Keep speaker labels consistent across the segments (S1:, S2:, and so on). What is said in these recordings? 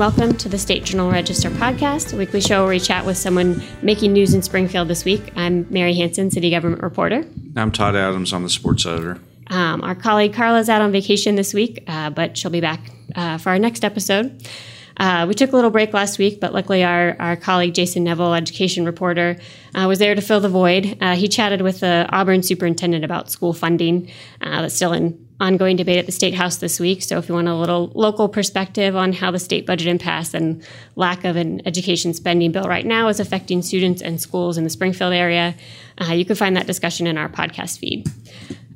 S1: Welcome to the State Journal Register podcast, a weekly show where we chat with someone making news in Springfield this week. I'm Mary Hansen, city government reporter.
S2: I'm Todd Adams. I'm the sports editor.
S1: Um, our colleague Carla's out on vacation this week, uh, but she'll be back uh, for our next episode. Uh, we took a little break last week, but luckily our, our colleague Jason Nevel, education reporter, uh, was there to fill the void. Uh, he chatted with the Auburn superintendent about school funding uh, that's still in ongoing debate at the State House this week. So if you want a little local perspective on how the state budget impasse and lack of an education spending bill right now is affecting students and schools in the Springfield area, uh, you can find that discussion in our podcast feed.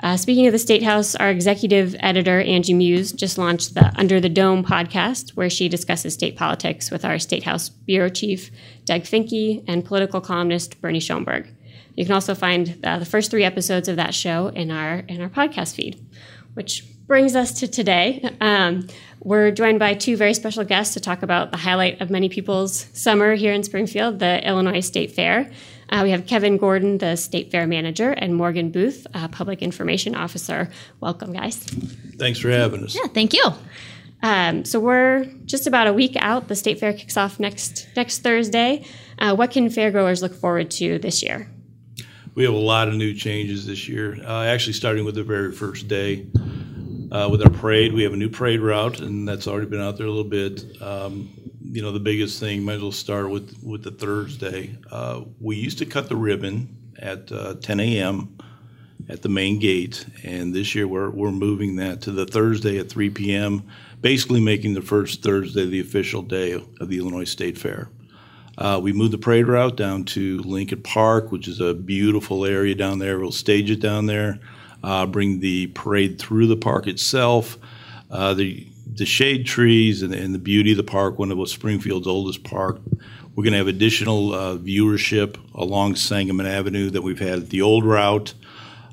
S1: Uh, speaking of the State House, our executive editor, Angie Muhs, just launched the Under the Dome podcast, where she discusses state politics with our State House bureau chief, Doug Finke, and political columnist, Bernie Schoenburg. You can also find uh, the first three episodes of that show in our in our podcast feed, which brings us to today. Um, we're joined by two very special guests to talk about the highlight of many people's summer here in Springfield, the Illinois State Fair. Uh, we have Kevin Gordon, the State Fair Manager, and Morgan Booth, uh, Public Information Officer. Welcome, guys.
S3: Thanks for having us.
S4: Yeah, thank you.
S1: Um, so we're just about a week out. The State Fair kicks off next next Thursday. Uh, what can fairgoers look forward to this year?
S3: We have a lot of new changes this year. Uh, actually, starting with the very first day uh, with our parade, we have a new parade route, and that's already been out there a little bit. Um, you know, the biggest thing, might as well start with, with the Thursday. Uh, we used to cut the ribbon at uh, 10 a.m. at the main gate, and this year we're, we're moving that to the Thursday at 3 p.m., basically making the first Thursday the official day of the Illinois State Fair. Uh, we moved the parade route down to Lincoln Park, which is a beautiful area down there. We'll stage it down there, uh, bring the parade through the park itself. Uh, the the shade trees and, and, the beauty of the park, one of Springfield's oldest park. We're going to have additional uh, viewership along Sangamon Avenue that we've had at the old route.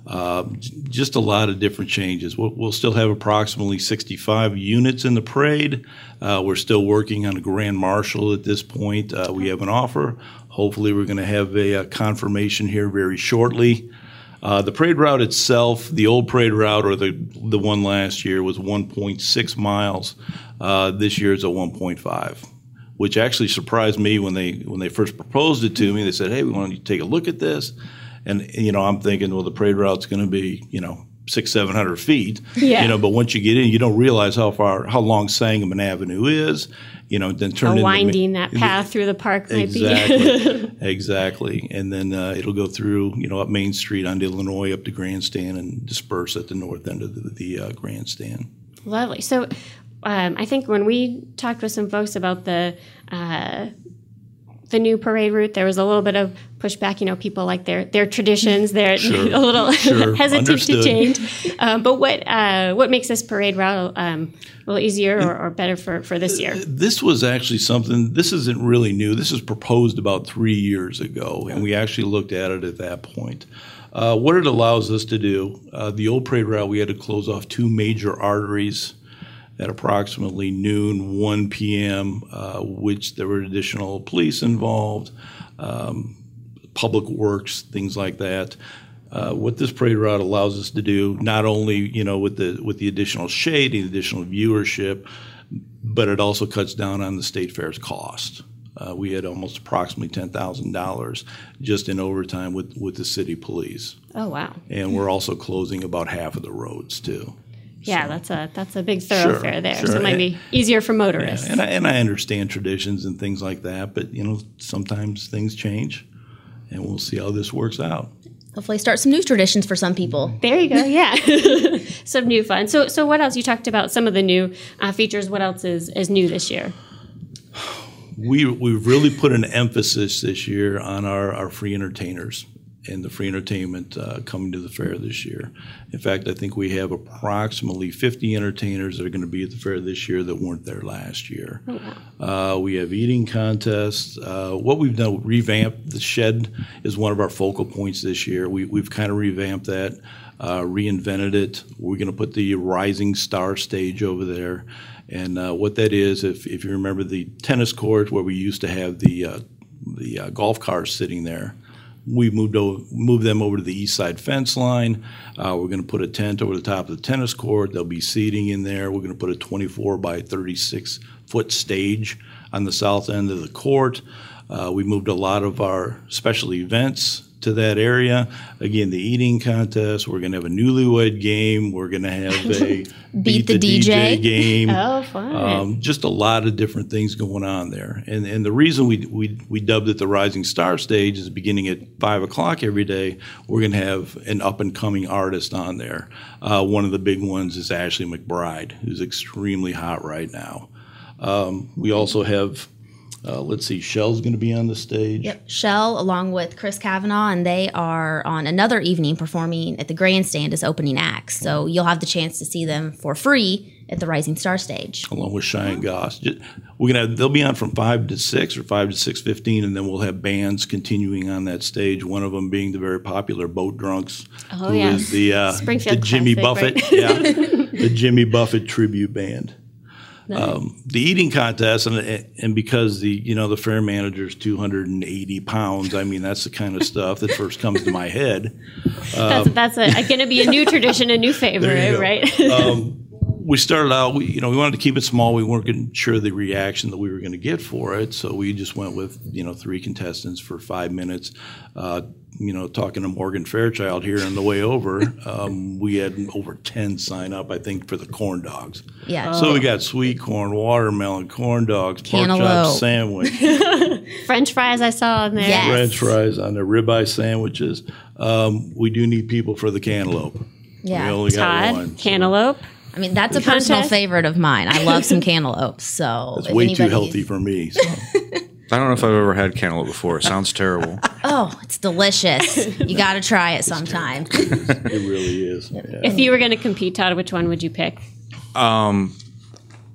S3: Uh, just a lot of different changes. We'll, we'll, still have approximately 65 units in the parade. Uh, we're still working on a grand marshal at this point. Uh, we have an offer. Hopefully, we're going to have a, a confirmation here very shortly. Uh, the parade route itself, the old parade route or the the one last year was 1.6 miles. Uh, this year is a 1.5, which actually surprised me when they when they first proposed it to me. They said, "Hey, we want you to take a look at this," and you know I'm thinking, well, the parade route's going to be you know six seven hundred feet,
S1: yeah.
S3: you know. But once you get in, you don't realize how far how long Sangamon Avenue is, you know, then turn
S1: How winding that path through the park might
S3: exactly, be. exactly. And then uh, it'll go through, you know, up Main Street onto Illinois, up to Grandstand, and disperse at the north end of the, the uh, Grandstand.
S1: Lovely. So um, I think when we talked with some folks about the uh, the new parade route, there was a little bit of pushback. You know, people like their their traditions. They're
S3: sure.
S1: a little
S3: sure.
S1: hesitant
S3: Understood.
S1: to change. Um, but what uh, what makes this parade route um, a little easier or, or, better for, for this year?
S3: This was actually something. This isn't really new. This was proposed about three years ago, and we actually looked at it at that point. Uh, what it allows us to do, uh, the old parade route, we had to close off two major arteries at approximately noon, 1 p.m., uh, which there were additional police involved, um, public works, things like that. Uh, what this parade route allows us to do, not only you know with the with the additional shade, the additional viewership, but it also cuts down on the state fair's cost. Uh, we had almost approximately ten thousand dollars just in overtime with with the city police.
S1: Oh wow!
S3: And we're also closing about half of the roads too.
S1: Yeah, so. that's a that's a big thoroughfare
S3: sure,
S1: there,
S3: sure.
S1: so it might be easier for motorists.
S3: Yeah, and, I, and I understand traditions and things like that, but you know sometimes things change, and we'll see how this works out.
S4: Hopefully, start some new traditions for some people.
S1: There you go. Yeah, some new fun. So, so what else? You talked about some of the new uh, features. What else is is new this year?
S3: We we've really put an emphasis this year on our, our free entertainers and the free entertainment uh, coming to the fair this year. In fact, I think we have approximately 50 entertainers that are going to be at the fair this year that weren't there last year.
S1: Oh,
S3: uh, we have eating contests. Uh, what we've done, revamped the shed is one of our focal points this year. We, we've kind of revamped that, uh, reinvented it. We're going to put the Rising Star stage over there. And uh, what that is, if, if you remember the tennis court where we used to have the, uh, the golf cars sitting there, we moved over, moved them over to the east side fence line. Uh, we're going to put a tent over the top of the tennis court. There'll be seating in there. We're going to put a 24 by 36 foot stage on the south end of the court. Uh, we moved a lot of our special events to that area. Again, the eating contest. We're going to have a newlywed game. We're going to have a
S4: Beat the DJ.
S3: game.
S1: Oh, fun.
S3: Um, just a lot of different things going on there. And and the reason we, we, we dubbed it the Rising Star Stage is beginning at 5 o'clock every day, we're going to have an up and coming artist on there. Uh, one of the big ones is Ashley McBryde, who's extremely hot right now. Um, we also have, uh, let's see, Shell's going to be on the stage.
S4: Yep. Shell, along with Chris Kavanaugh, and they are on another evening performing at the grandstand as opening acts. So you'll have the chance to see them for free at the Rising Star stage.
S3: along with Cheyenne Goss. Ju- We're gonna have, they'll be on from five to six or five to six fifteen, and then we'll have bands continuing on that stage. One of them being the very popular Boat Drunks,
S1: Oh,
S3: who
S1: yes.
S3: is the uh, the Jimmy
S1: classic,
S3: Buffett,
S1: right?
S3: yeah, the Jimmy Buffett tribute band. Um, the eating contest, and and because the you know the fair hundred and eighty pounds, I mean that's the kind of stuff that first comes to my head.
S1: that's that's going to be a new tradition, a new favorite, right?
S3: um, we started out, we, you know, we wanted to keep it small. We weren't sure the reaction that we were going to get for it, so we just went with, you know, three contestants for five minutes. Uh, you know, talking to Morgan Fairchild here on the way over, um, we had over ten sign up, I think, for the corn dogs.
S4: Yeah.
S3: So we got sweet corn, watermelon, corn dogs, pork chop
S4: Cantaloupe.
S3: sandwich,
S1: French fries I saw on there.
S4: Yes.
S3: French fries on the ribeye sandwiches. Um, we do need people for the cantaloupe.
S4: Yeah.
S3: We only got
S1: Todd,
S3: one. so-
S1: cantaloupe.
S4: I mean, that's a personal favorite of mine. I love some cantaloupes. So
S3: It's way too healthy for me. So.
S2: I don't know if I've ever had cantaloupe before. It sounds terrible.
S4: Oh, it's delicious. you got to try it sometime.
S3: It really is. Yeah.
S1: If you were going to compete, Todd, which one would you pick?
S2: Um,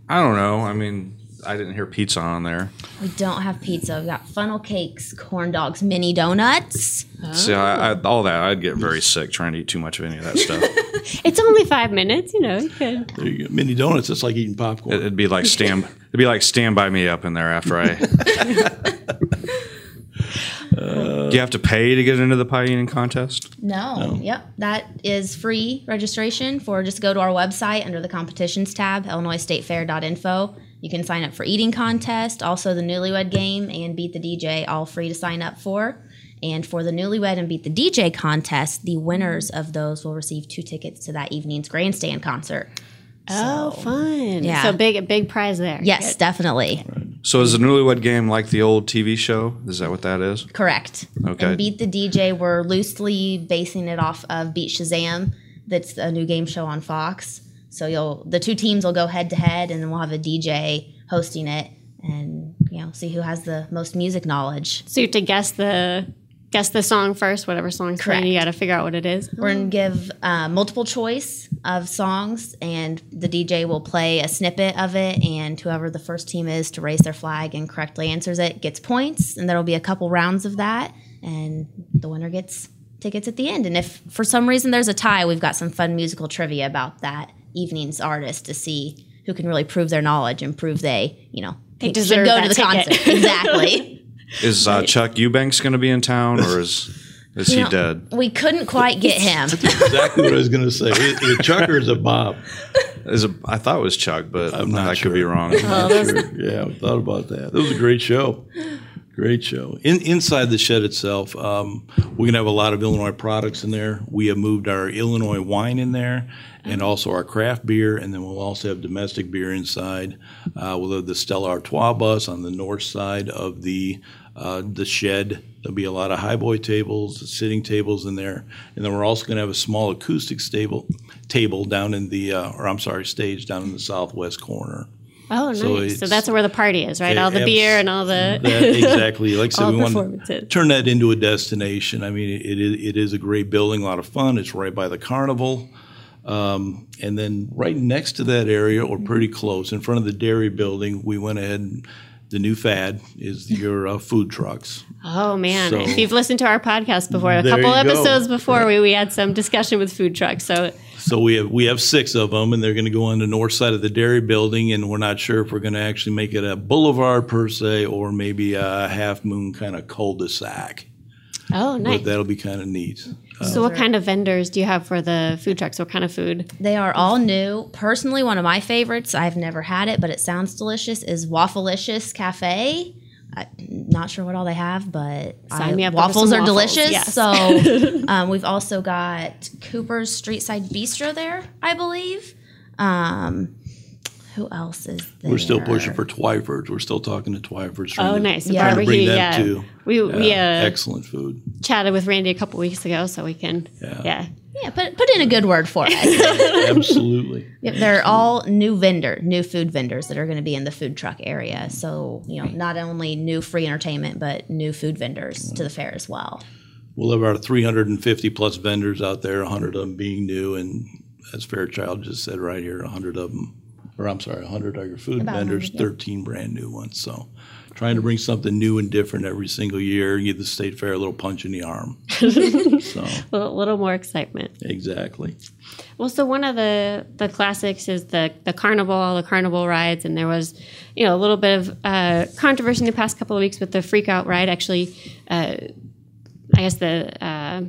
S2: I don't know. I mean, I didn't hear pizza on there.
S4: We don't have pizza. We got funnel cakes, corn dogs, mini donuts.
S2: See, I, I, all that I'd get very sick trying to eat too much of any of that stuff.
S1: It's only five minutes, you know. You could.
S3: There you go. Mini donuts. It's like eating popcorn.
S2: It'd be like stand. It'd be like stand by me up in there after I. Do you have to pay to get into the pie eating contest?
S4: No. Yep. That is free registration for just go to our website under the competitions tab, illinoisstatefair.info. You can sign up for eating contest, also the newlywed game and beat the DJ, all free to sign up for. And for the newlywed and beat the DJ contest, the winners of those will receive two tickets to that evening's grandstand concert.
S1: Oh, fun.
S4: Yeah.
S1: So big, big prize there.
S4: Yes, definitely.
S2: So is the newlywed game like the old TV show? Is that what that is?
S4: Correct.
S2: Okay.
S4: And Beat the DJ, we're loosely basing it off of Beat Shazam. That's a new game show on Fox. So you'll the two teams will go head to head, and then we'll have a DJ hosting it, and you know see who has the most music knowledge.
S1: So you have to guess the guess the song first, whatever song's playing. You got to figure out what it is.
S4: We're gonna give uh, multiple choice of songs, and the DJ will play a snippet of it, and whoever the first team is to raise their flag and correctly answers it gets points, and there'll be a couple rounds of that, and the winner gets tickets at the end. And if for some reason there's a tie, we've got some fun musical trivia about that evening's artist to see who can really prove their knowledge and prove they, you know,
S1: They
S4: should go to the
S1: ticket.
S4: concert. Exactly.
S2: Is uh, Chuck Eubanks going to be in town, or is is he
S4: You know,
S2: dead?
S4: We couldn't quite get him.
S3: exactly what I was going to say. Is it Chuck or is it Bob?
S2: Is a, I thought it was Chuck, but
S3: I'm not
S2: I
S3: sure.
S2: could be wrong.
S3: Not sure. Yeah, we thought about that. That was a great show. Great show. In, inside the shed itself, um, we're going to have a lot of Illinois products in there. We have moved our Illinois wine in there and also our craft beer, and then we'll also have domestic beer inside. Uh, we'll have the Stella Artois bus on the north side of the uh, the shed. There'll be a lot of highboy tables, sitting tables in there, and then we're also going to have a small acoustic stable table down in the, uh, or I'm sorry, stage down in the southwest corner.
S1: Oh, nice.
S3: So
S1: So, that's where the party is, right? All the
S3: Abs-
S1: beer and all the.
S3: That, exactly. Like I said, we want to turn that into a destination. I mean, it, it is a great building, a lot of fun. It's right by the carnival. Um, and then right next to that area, or pretty close, in front of the dairy building, we went ahead and the new fad is your uh, food trucks.
S1: Oh man!
S3: So-
S1: if you've listened to our podcast before, a couple
S3: you go.
S1: episodes before, we, we had some discussion with food trucks. So
S3: So we have we have six of them, and they're going to go on the north side of the dairy building, and we're not sure if we're going to actually make it a boulevard per se, or maybe a half moon kind of cul-de-sac.
S1: Oh, nice.
S3: But that'll be kind of neat.
S1: So, what kind of vendors do you have for the food trucks? What kind of food?
S4: They are all new. Personally, one of my favorites, I've never had it, but it sounds delicious, is Waffleicious Cafe. I'm not sure what all they have, but
S1: Sign
S4: I-
S1: me up for
S4: waffles are
S1: waffles,
S4: delicious.
S1: yes.
S4: So um, we've also got Cooper's Streetside Bistro there, I believe. Um, who else is there?
S3: We're still pushing for Twyford's. We're still talking to Twyford's. trying
S1: Oh,
S3: to-
S1: nice. The
S4: Yeah.
S3: Trying to bring
S1: barbecue.
S3: them
S1: Yeah.
S3: too.
S1: We, we uh,
S3: excellent food.
S1: chatted with Randy a couple weeks ago, so we can.
S3: Yeah.
S1: Yeah.
S4: Yeah, put, put in a good word for us.
S3: Absolutely.
S4: Yep, they're all new vendor, new food vendors that are going to be in the food truck area. So, you know, not only new free entertainment, but new food vendors to the fair as well.
S3: We'll have our 350 plus vendors out there, 100 of them being new, and as Fairchild just said right here, 100 of them, or I'm sorry, 100 are your food
S4: About
S3: vendors,
S4: 100, yeah.
S3: 13 brand new ones. So, trying to bring something new and different every single year, give the state fair a little punch in the arm. so,
S1: A little, more excitement.
S3: exactly.
S1: Well, so one of the the classics is the the carnival, all the carnival rides, and there was, you know, a little bit of uh, controversy in the past couple of weeks with the freak out ride. Actually, uh, I guess the uh,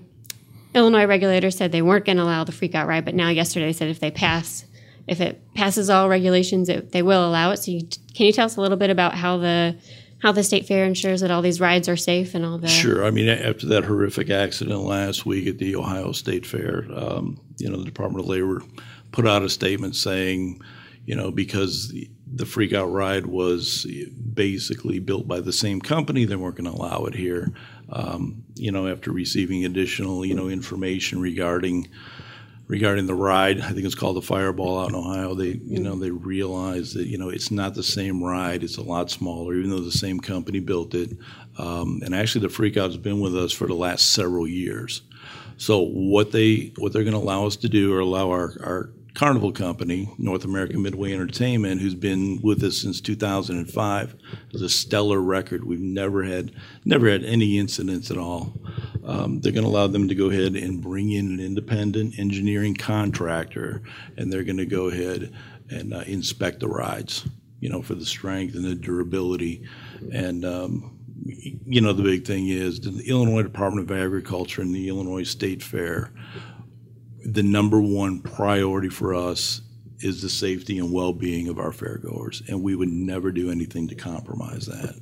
S1: Illinois regulator said they weren't going to allow the freak out ride, but now yesterday they said if they pass, if it passes all regulations, it, they will allow it. So, you, can you tell us a little bit about how the how the state fair ensures that all these rides are safe and all that?
S3: Sure. I mean, after that horrific accident last week at the Ohio State Fair, um, you know, the Department of Labor put out a statement saying, you know, because the, the freak out ride was basically built by the same company, they weren't going to allow it here. Um, you know, after receiving additional, you know, information regarding regarding the ride. I think it's called the Fireball out in Ohio. They, you know, they realized that you know it's not the same ride. It's a lot smaller, even though the same company built it. Um, and actually, the Freakout's been with us for the last several years. So what they what they're going to allow us to do, or allow our our Carnival Company, North American Midway Entertainment, who's been with us since 2005, is a stellar record. We've never had never had any incidents at all. Um, they're going to allow them to go ahead and bring in an independent engineering contractor, and they're going to go ahead and uh, inspect the rides, you know, for the strength and the durability. And, um, you know, the big thing is the Illinois Department of Agriculture and the Illinois State Fair, the number one priority for us is the safety and well-being of our fairgoers, and we would never do anything to compromise that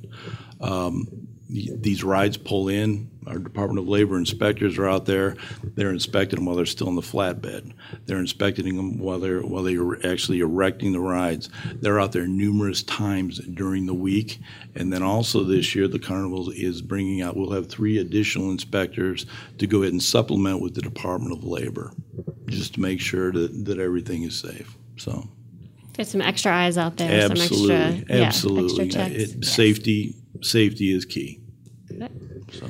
S3: these rides pull in. Our Department of Labor inspectors are out there. They're inspecting them while they're still in the flatbed. They're inspecting them while they're while they're actually erecting the rides. They're out there numerous times during the week, and then also this year the carnival is bringing out. We'll have three additional inspectors to go ahead and supplement with the Department of Labor, just to make sure that that everything is safe. So
S1: get some extra eyes out there,
S3: absolutely,
S1: some extra,
S3: absolutely,
S1: yeah, extra checks.
S3: It- safety safety is key. So.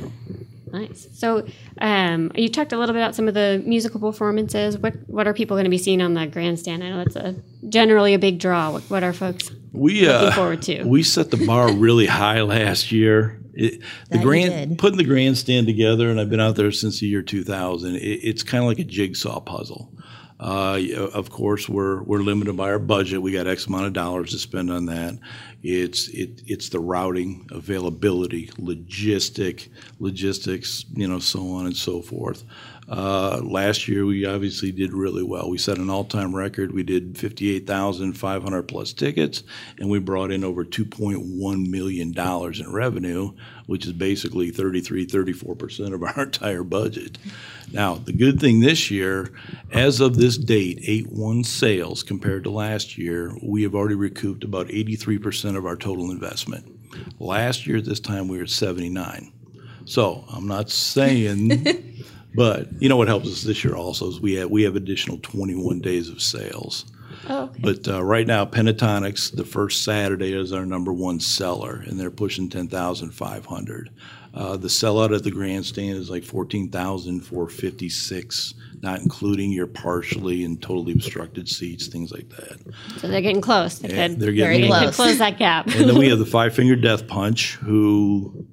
S1: Nice. So, um, you talked a little bit about some of the musical performances. What what are people going to be seeing on the grandstand? I know that's a generally a big draw. What, what are folks?
S3: We uh,
S1: forward to.
S3: we set the bar really high last year. It, the grand putting the grandstand together, and I've been out there since the year 2000. It, it's kind of like a jigsaw puzzle. Uh, of course, we're we're limited by our budget. We got X amount of dollars to spend on that. It's it it's the routing, availability, logistic, logistics, you know, so on and so forth. Uh, last year, we obviously did really well. We set an all-time record. We did 58,500 plus tickets, and we brought in over 2.1 million dollars in revenue, which is basically 33, 34 percent of our entire budget. Now, the good thing this year, as of this date, 8-1 sales compared to last year, we have already recouped about 83 percent of our total investment. Last year at this time, we were at 79. So I'm not saying. But you know what helps us this year also is we have we have additional 21 days of sales.
S1: Oh, okay.
S3: But uh, right now, Pentatonix, the first Saturday is our number one seller, and they're pushing 10,500. Uh, the sellout at the grandstand is like 14,456, not including your partially and totally obstructed seats, things like that.
S1: so they're getting close. They
S3: Yeah,
S1: could,
S3: they're getting
S4: close.
S1: could close that gap.
S3: And then we have the Five Finger Death Punch, who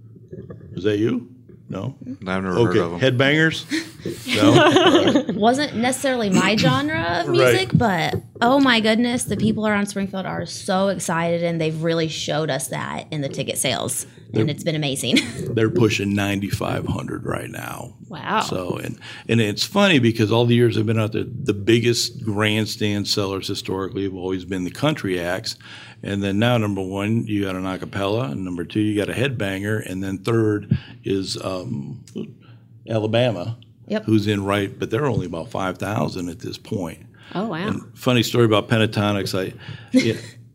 S3: is that you? No.
S2: I've never heard of them.
S3: Headbangers. No?
S4: Wasn't necessarily my genre of music, but oh my goodness, the people around Springfield are so excited and they've really showed us that in the ticket sales. And it's been amazing.
S3: They're pushing 9,500 right now.
S1: Wow.
S3: So and and it's funny because all the years I've been out there, the biggest grandstand sellers historically have always been the country acts, and then now number one you got an acapella, and number two you got a headbanger, and then third is um, Alabama,
S4: Yep.
S3: who's in right, but they're only about five thousand at this point.
S1: oh wow.
S3: Funny story about Pentatonix. I,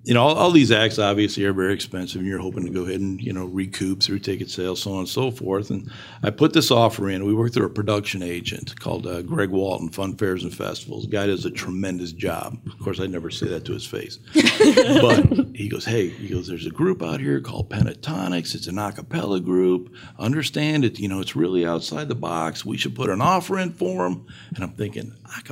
S3: you know, all, all these acts obviously are very expensive, and you're hoping to go ahead and you know recoup through ticket sales, so on and so forth. And I put this offer in. We work through a production agent called uh, Greg Walton, Fun Fairs and Festivals. The guy does a tremendous job. Of course, I'd never say that to his face, but he goes, "Hey, he goes, there's a group out here called Pentatonix. It's an a cappella group. Understand it? You know, it's really outside the box. We should put an offer in for them." And I'm thinking, a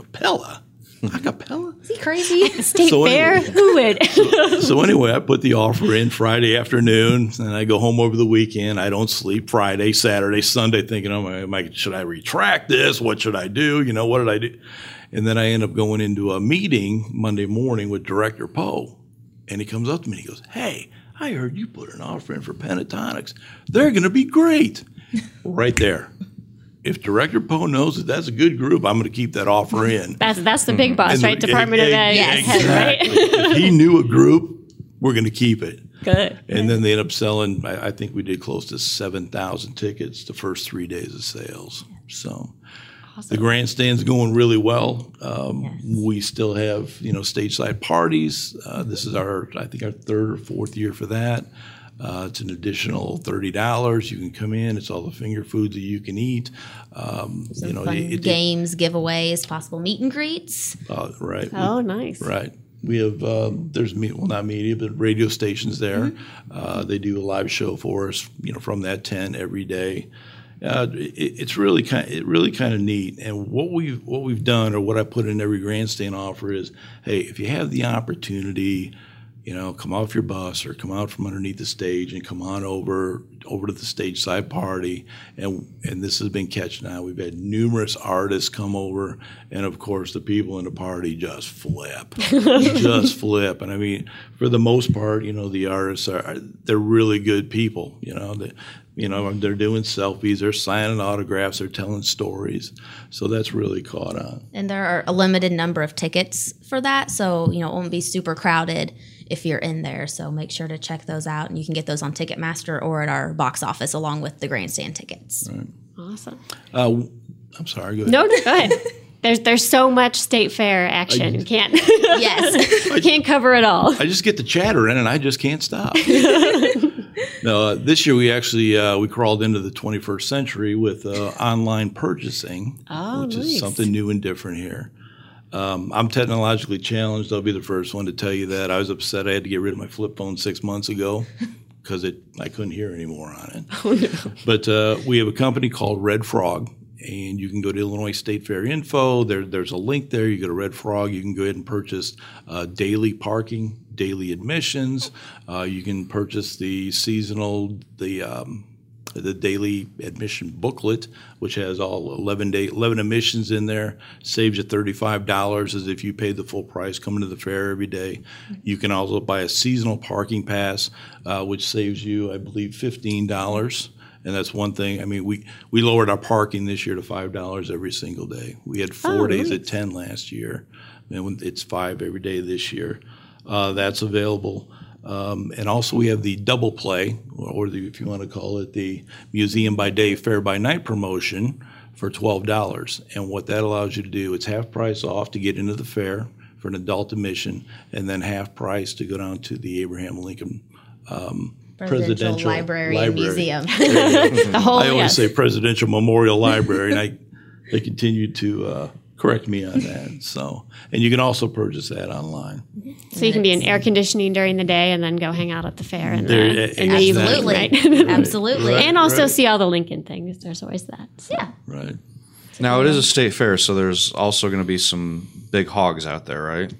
S3: cappella. A cappella?
S4: Is he crazy?
S1: State
S3: So
S1: fair?
S3: anyway-
S1: Who would?
S3: so anyway, I put the offer in Friday afternoon, and I go home over the weekend. I don't sleep Friday, Saturday, Sunday, thinking, "Oh my, my should I retract this? What should I do? You know, what did I do?" And then I end up going into a meeting Monday morning with Director Poe, and he comes up to me and he goes, "Hey, I heard you put an offer in for Pentatonix. They're going to be great." right there. If Director Poe knows that that's a good group, I'm going to keep that offer in.
S1: That's that's the big boss,
S3: And
S1: right?
S3: the-
S1: Department of Ed
S3: yeah,
S1: head, right?
S3: if he knew a group, we're going to keep it.
S1: Good.
S3: And then they end up selling. I, I think we did close to seven thousand tickets the first three days of sales. So the grandstand's going really well. Um, We still have you know stage side parties. Uh, this is our I think our third or fourth year for that. Uh, it's an additional thirty dollars. You can come in. It's all the finger foods that you can eat. Um, you know,
S4: Fun
S3: it- it-
S4: games, giveaways, possible meet and greets.
S3: uh, right.
S1: Oh, nice.
S3: Right. We have um, there's me well not media but radio stations there. Uh, they do a live show for us, you know, from that tent every day. Uh, it, it's really kind it really kind of neat. And what we've what we've done or what I put in every grandstand offer is, hey, if you have the opportunity, you know, come off your bus or come out from underneath the stage and come on over over to the stage side party. And and this has been catching on. We've had numerous artists come over, and of course the people in the party just flip, just flip. And I mean, for the most part, you know, the artists are they're really good people. You know, they, you know, they're doing selfies, they're signing autographs, they're telling stories. So that's really caught on.
S4: And there are a limited number of tickets for that. So, you know, it won't be super crowded if you're in there. So make sure to check those out. And you can get those on Ticketmaster or at our box office along with the grandstand tickets.
S1: Awesome.
S3: Uh, I'm sorry. Go ahead.
S1: No, no, go ahead. There's there's so much state fair action. You can't
S4: yes.
S1: you can't cover it all.
S3: I just get the chatter in, and I just can't stop. no, uh, this year we actually uh, we crawled into the 21st century with uh, online purchasing,
S1: Oh,
S3: which
S1: nice.
S3: is something new and different here. Um, I'm technologically challenged. I'll be the first one to tell you that. I was upset I had to get rid of my flip phone six months ago because it I couldn't hear anymore on it.
S1: Oh no.
S3: But uh, we have a company called Red Frog, and you can go to Illinois State Fair info. There, there's a link there. You go to Red Frog. You can go ahead and purchase uh, daily parking, daily admissions. Uh, you can purchase the seasonal, the um, the daily admission booklet, which has all 11 day 11 admissions in there. Saves you $35 as if you paid the full price coming to the fair every day. You can also buy a seasonal parking pass, uh, which saves you, I believe, $15. And that's one thing. I mean, we, we lowered our parking this year to five dollars every single day. We had four
S1: Oh,
S3: days
S1: nice.
S3: at ten last year, and it's five every day this year. Uh, that's available. Um, and also, we have the double play, or, the, if you want to call it the museum by day, fair by night promotion for twelve dollars. And what that allows you to do, it's half price off to get into the fair for an adult admission, and then half price to go down to the Abraham Lincoln um,
S4: Presidential,
S3: Presidential
S4: Library,
S3: Library.
S4: and Museum.
S1: The whole
S3: I always
S1: yes.
S3: say Presidential Memorial Library, and I they continue to uh, correct me on that. So, and you can also purchase that online.
S1: So you can be in air conditioning during the day and then go hang out at the fair in the,
S3: There-
S1: in the evening,
S4: Absolutely.
S1: right?
S4: Absolutely.
S3: Right.
S1: and also see all the Lincoln things. There's always that. So.
S4: Yeah.
S3: Right.
S2: Now it is a state fair, so there's also going to be some big hogs out there, right?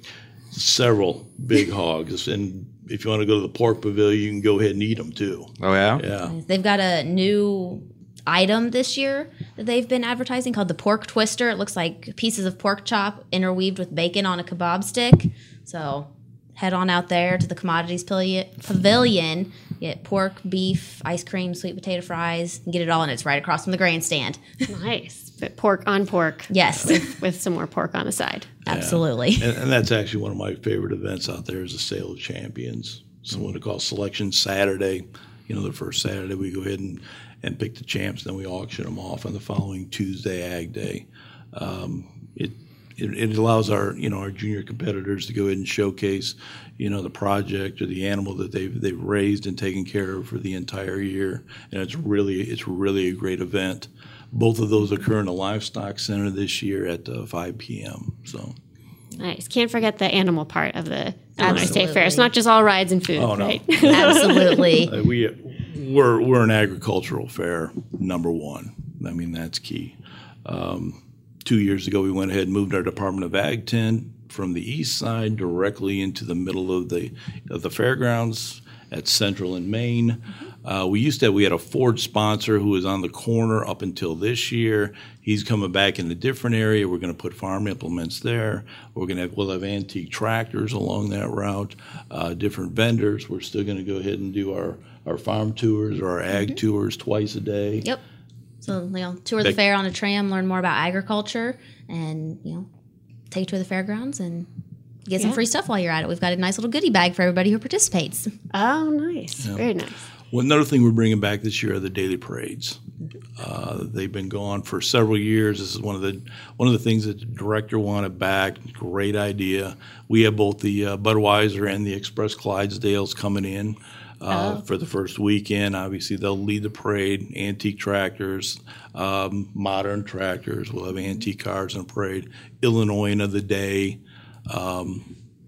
S3: Several big hogs, and if you want to go to the pork pavilion, you can go ahead and eat them too.
S2: Oh yeah.
S3: Yeah.
S4: They've got a new item this year that they've been advertising called the pork twister. It looks like pieces of pork chop interweaved with bacon on a kebab stick. So head on out there to the commodities pavilion, pavilion get pork, beef, ice cream, sweet potato fries, and get it all, and it's right across from the grandstand.
S1: Nice. But pork on pork.
S4: Yes.
S1: With some more pork on the side.
S4: Absolutely.
S3: And, and that's actually one of my favorite events out there is the Sale of Champions. So what we call Selection Saturday. You know, the first Saturday we go ahead and, and pick the champs, then we auction them off on the following Tuesday, Ag Day. Um, it, it it allows our you know our junior competitors to go ahead and showcase you know the project or the animal that they've they've raised and taken care of for the entire year, and it's really it's really a great event. Both of those occur in the livestock center this year at uh, 5 p.m. So.
S1: Nice. Can't forget the animal part of the Illinois State Fair. It's not just all rides and food,
S3: Oh, no.
S1: right?
S4: Absolutely.
S3: Uh, we we're we're an agricultural fair number one. I mean that's key. Um, two years ago, we went ahead and moved our Department of Ag tent from the east side directly into the middle of the of the fairgrounds at Central and Main. Uh, we used to have, we had a Ford sponsor who was on the corner up until this year. He's coming back in a different area. We're going to put farm implements there. We're going to have, we'll have antique tractors along that route, uh, different vendors. We're still going to go ahead and do our, our farm tours or our ag tours twice a day.
S4: Yep. So you know, tour the
S3: Big-
S4: fair on a tram, learn more about agriculture, and you know, take a tour the fairgrounds and get some free stuff while you're at it. We've got a nice little goodie bag for everybody who participates.
S1: Oh, nice. Very nice.
S3: Well, another thing we're bringing back this year are the daily parades. Uh, they've been gone for several years. This is one of the one of the things that the director wanted back. Great idea. We have both the uh, Budweiser and the Express Clydesdales coming in uh, for the first weekend. Obviously, they'll lead the parade. Antique tractors, um, modern tractors. We'll have antique cars in the parade. Illinoisan of the day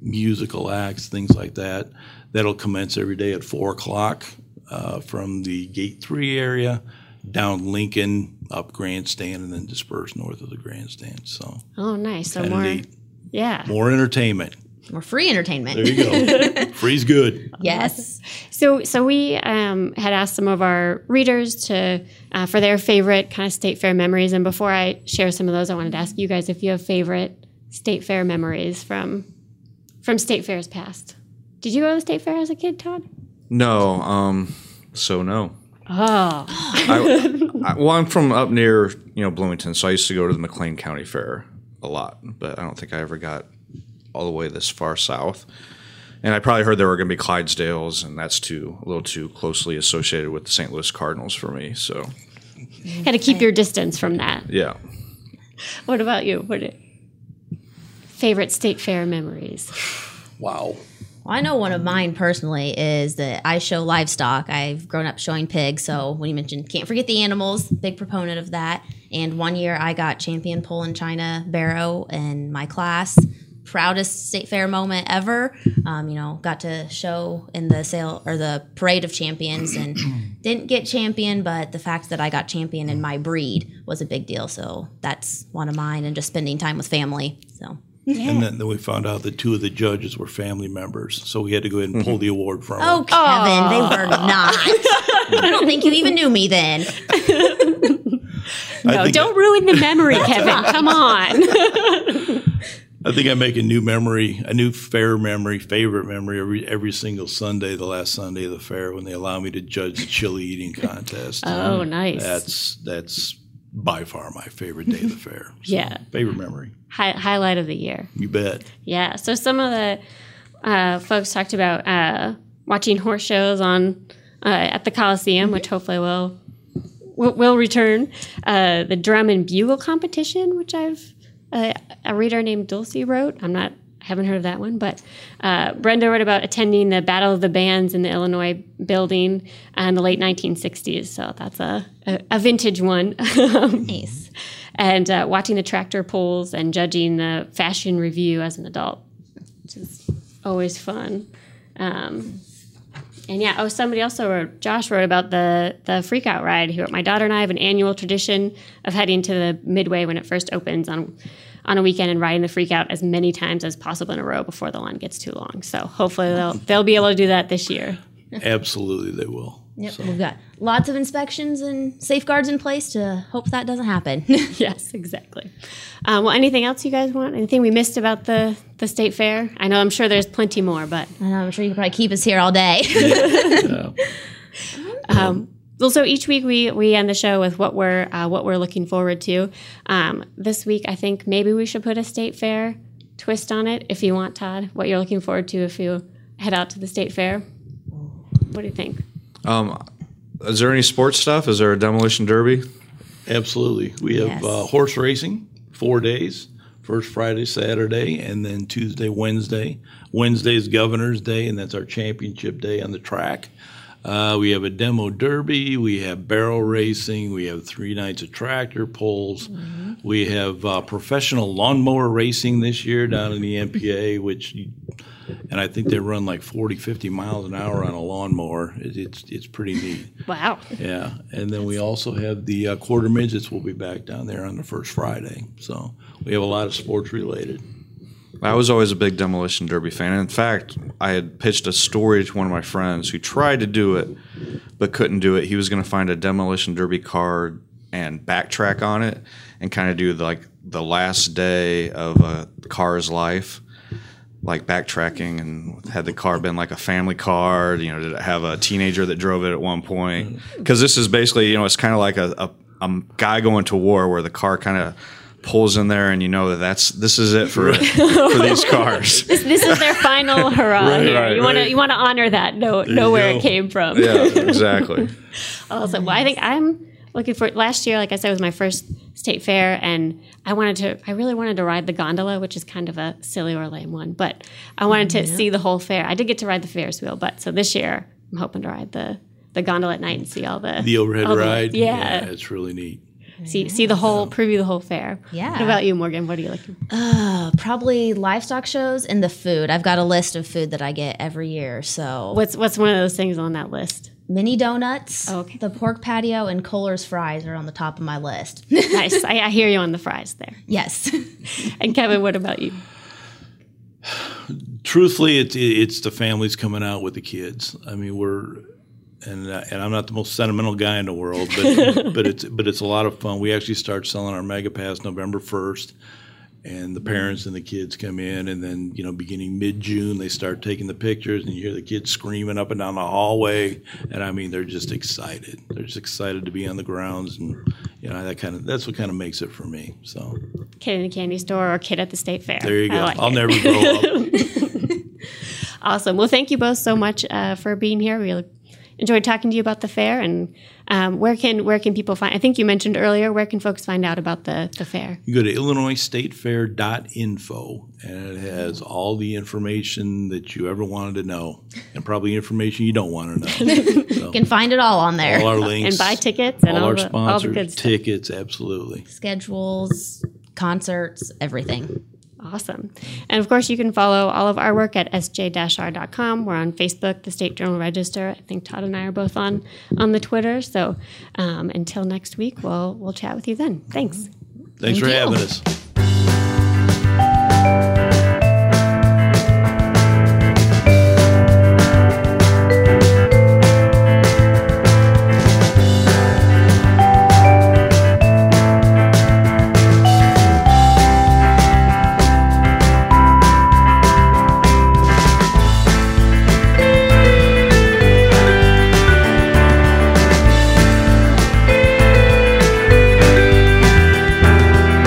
S3: musical acts, things like that. That'll commence every day at four o'clock uh, from the Gate Three area down Lincoln, up Grandstand, and then disperse north of the Grandstand. So
S1: Oh, nice. So more,
S3: neat.
S1: yeah.
S3: More entertainment.
S4: More free entertainment.
S3: There you go. Free's good.
S4: Yes.
S1: So, so we um, had asked some of our readers to uh, for their favorite kind of state fair memories. And before I share some of those, I wanted to ask you guys if you have favorite state fair memories from from state fairs past. Did you go to the state fair as a kid, Todd?
S2: No, um, so no.
S1: Oh,
S2: I, I, well, I'm from up near you know Bloomington, so I used to go to the McLean County Fair a lot, but I don't think I ever got all the way this far south. And I probably heard there were going to be Clydesdales, and that's too a little too closely associated with the St. Louis Cardinals for me. So
S1: got to keep your distance from that.
S2: yeah,
S1: What about you? What are, favorite state fair memories?
S3: Wow.
S4: Well, I know one of mine personally is that I show livestock. I've grown up showing pigs, so when you mentioned can't forget the animals, big proponent of that. And one year I got champion Poland China barrow in my class. Proudest state fair moment ever. Um, you know, got to show in the sale or the parade of champions and didn't get champion, but the fact that I got champion in my breed was a big deal. So that's one of mine, and just spending time with family. So
S3: And then, then we found out that two of the judges were family members, so we had to go ahead and pull the award from
S4: Oh,
S3: them.
S4: Kevin, they were not. I don't think you even knew me then.
S1: No, don't ruin the memory, Kevin. Come on.
S3: I think I make a new memory, a new fair memory, favorite memory every every single Sunday, the last Sunday of the fair, when they allow me to judge the chili eating contest.
S1: Oh, nice.
S3: That's that's by far my favorite day of the fair. So,
S1: Yeah.
S3: favorite memory.
S1: Hi- highlight of the year.
S3: You bet.
S1: Yeah. So some of the uh, folks talked about uh, watching horse shows on uh, at the Coliseum, which hopefully will will, will return. Uh, the drum and bugle competition, which I've uh, a reader named Dulcie wrote. I'm not. I haven't heard of that one, but uh, Brenda wrote about attending the Battle of the Bands in the Illinois building in the late 1960s. So that's a, a, a vintage one.
S4: Nice.
S1: and uh, watching the tractor pulls and judging the fashion review as an adult, which is always fun. Um, and yeah, oh, somebody also wrote, Josh wrote about the the freak out ride. He wrote, my daughter and I have an annual tradition of heading to the Midway when it first opens on on a weekend and riding the freak out as many times as possible in a row before the line gets too long. So hopefully they'll they'll be able to do that this year.
S3: Absolutely, they will.
S4: Yep, we've got lots of inspections and safeguards in place to hope that doesn't happen.
S1: yes, exactly. Um, well, anything else you guys want? Anything we missed about the the state fair? I know I'm sure there's plenty more, but
S4: I know, I'm sure you could probably keep us here all day.
S1: Um, well, so each week we we end the show with what we're uh, what we're looking forward to. Um, this week, I think maybe we should put a state fair twist on it. If you want, Todd, what you're looking forward to if you head out to the state fair. What do you think?
S2: Um, is there any sports stuff? Is there a demolition derby?
S3: Absolutely. We have
S4: Yes.
S3: uh, horse racing, four days. First Friday, Saturday, and then Tuesday, Wednesday. Wednesday is Governor's Day, and that's our championship day on the track. Uh, we have a demo derby. We have barrel racing. We have three nights of tractor pulls. We have uh, professional lawnmower racing this year down in the MPA, which, you- and I think they run like 40, 50 miles an hour on a lawnmower. It, it's it's pretty neat.
S1: Wow.
S3: Yeah, and then we also have the uh, quarter midgets will be back down there on the first Friday. So we have a lot of sports related.
S2: I was always a big demolition derby fan. In fact, I had pitched a story to one of my friends who tried to do it but couldn't do it. He was going to find a demolition derby card and backtrack on it and kind of do the, like the last day of a car's life, like backtracking and had the car been like a family car? You know, did it have a teenager that drove it at one point? Mm. Because this is basically, you know, it's kind of like a, a, a guy going to war where the car kind of pulls in there and you know that that's this is it for for these cars.
S1: This, this is their final hurrah.
S3: Right,
S1: here.
S2: right,
S1: you want to you want to honor that. Know know where
S3: go.
S1: it came from.
S2: yeah, exactly.
S1: Awesome. Well, I think I'm looking for last year. Like I said, was my first state fair, and I wanted to. I really wanted to ride the gondola, which is kind of a silly or lame one, but I wanted to see the whole fair. I did get to ride the Ferris wheel, but so this year I'm hoping to ride the the gondola at night and see all the
S3: The overhead
S1: the-
S3: ride,
S1: yeah,
S3: it's really neat.
S1: see see the whole preview the whole fair.
S4: Yeah.
S1: What about you, Morgan? What are you looking?
S4: Uh, probably livestock shows and the food. I've got a list of food that I get every year. So
S1: What's what's one of those things on that list?
S4: Mini donuts,
S1: Okay.
S4: the pork patio, and Kohler's fries are on the top of my list.
S1: Nice. I, I hear you on the fries there.
S4: yes.
S1: And Kevin, what about you?
S3: Truthfully, it's it's the families coming out with the kids. I mean, we're and uh, and I'm not the most sentimental guy in the world, but but it's but it's a lot of fun. We actually start selling our Mega Pass November first, and the parents and the kids come in, and then you know beginning mid June they start taking the pictures, and you hear the kids screaming up and down the hallway, and I mean they're just excited. They're just excited to be on the grounds, and you know that kind of that's what kind of makes it for me. So
S1: Kid in the candy store or kid at the state fair?
S3: there you go.
S1: like
S3: I'll
S1: it.
S3: never grow up.
S1: Awesome. Well, thank you both so much uh, for being here. We enjoyed talking to you about the fair. And um, where can where can people find? I think you mentioned earlier. Where can folks find out about the the fair?
S3: You go to IllinoisStateFair.info, and it has all the information that you ever wanted to know, and probably information you don't want to know.
S4: You can find it all on there.
S3: all our links,
S1: And buy tickets and
S3: all,
S1: all
S3: our
S1: the- all the good stuff.
S3: tickets, absolutely.
S4: Schedules, concerts, everything.
S1: Awesome. And of course, you can follow all of our work at sj-r.com. We're on Facebook, the State Journal Register. I think Todd and I are both on on the Twitter. So um, until next week, we'll we'll chat with you then. Thanks.
S3: Thanks
S4: Thank
S3: for
S4: you.
S3: having us.